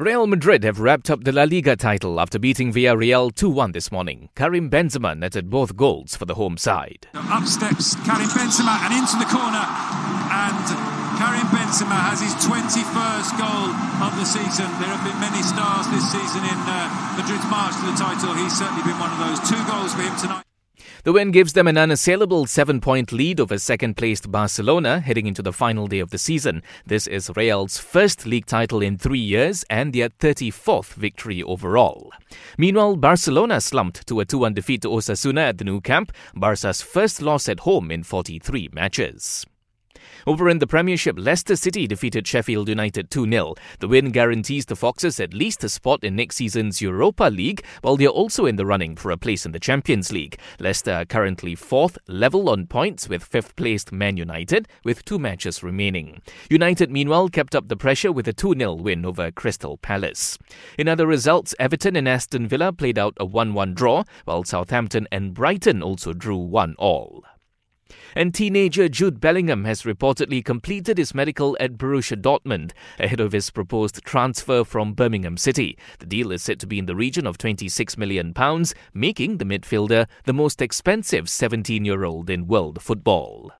Real Madrid have wrapped up the La Liga title after beating Villarreal 2-1 this morning. Karim Benzema netted both goals for the home side. Up steps Karim Benzema and into the corner and Karim Benzema has his 21st goal of the season. There have been many stars this season in uh, Madrid's march to the title. He's certainly been one of those. Two goals for him tonight. The win gives them an unassailable seven point lead over second placed Barcelona heading into the final day of the season. This is Real's first league title in three years and their 34th victory overall. Meanwhile, Barcelona slumped to a 2 1 defeat to Osasuna at the Nou Camp, Barca's first loss at home in 43 matches. Over in the Premiership, Leicester City defeated Sheffield United 2 0. The win guarantees the Foxes at least a spot in next season's Europa League, while they're also in the running for a place in the Champions League. Leicester are currently fourth, level on points with fifth placed Man United, with two matches remaining. United, meanwhile, kept up the pressure with a 2 0 win over Crystal Palace. In other results, Everton and Aston Villa played out a 1 1 draw, while Southampton and Brighton also drew 1 all. And teenager Jude Bellingham has reportedly completed his medical at Borussia Dortmund ahead of his proposed transfer from Birmingham City. The deal is said to be in the region of £26 million, making the midfielder the most expensive 17 year old in world football.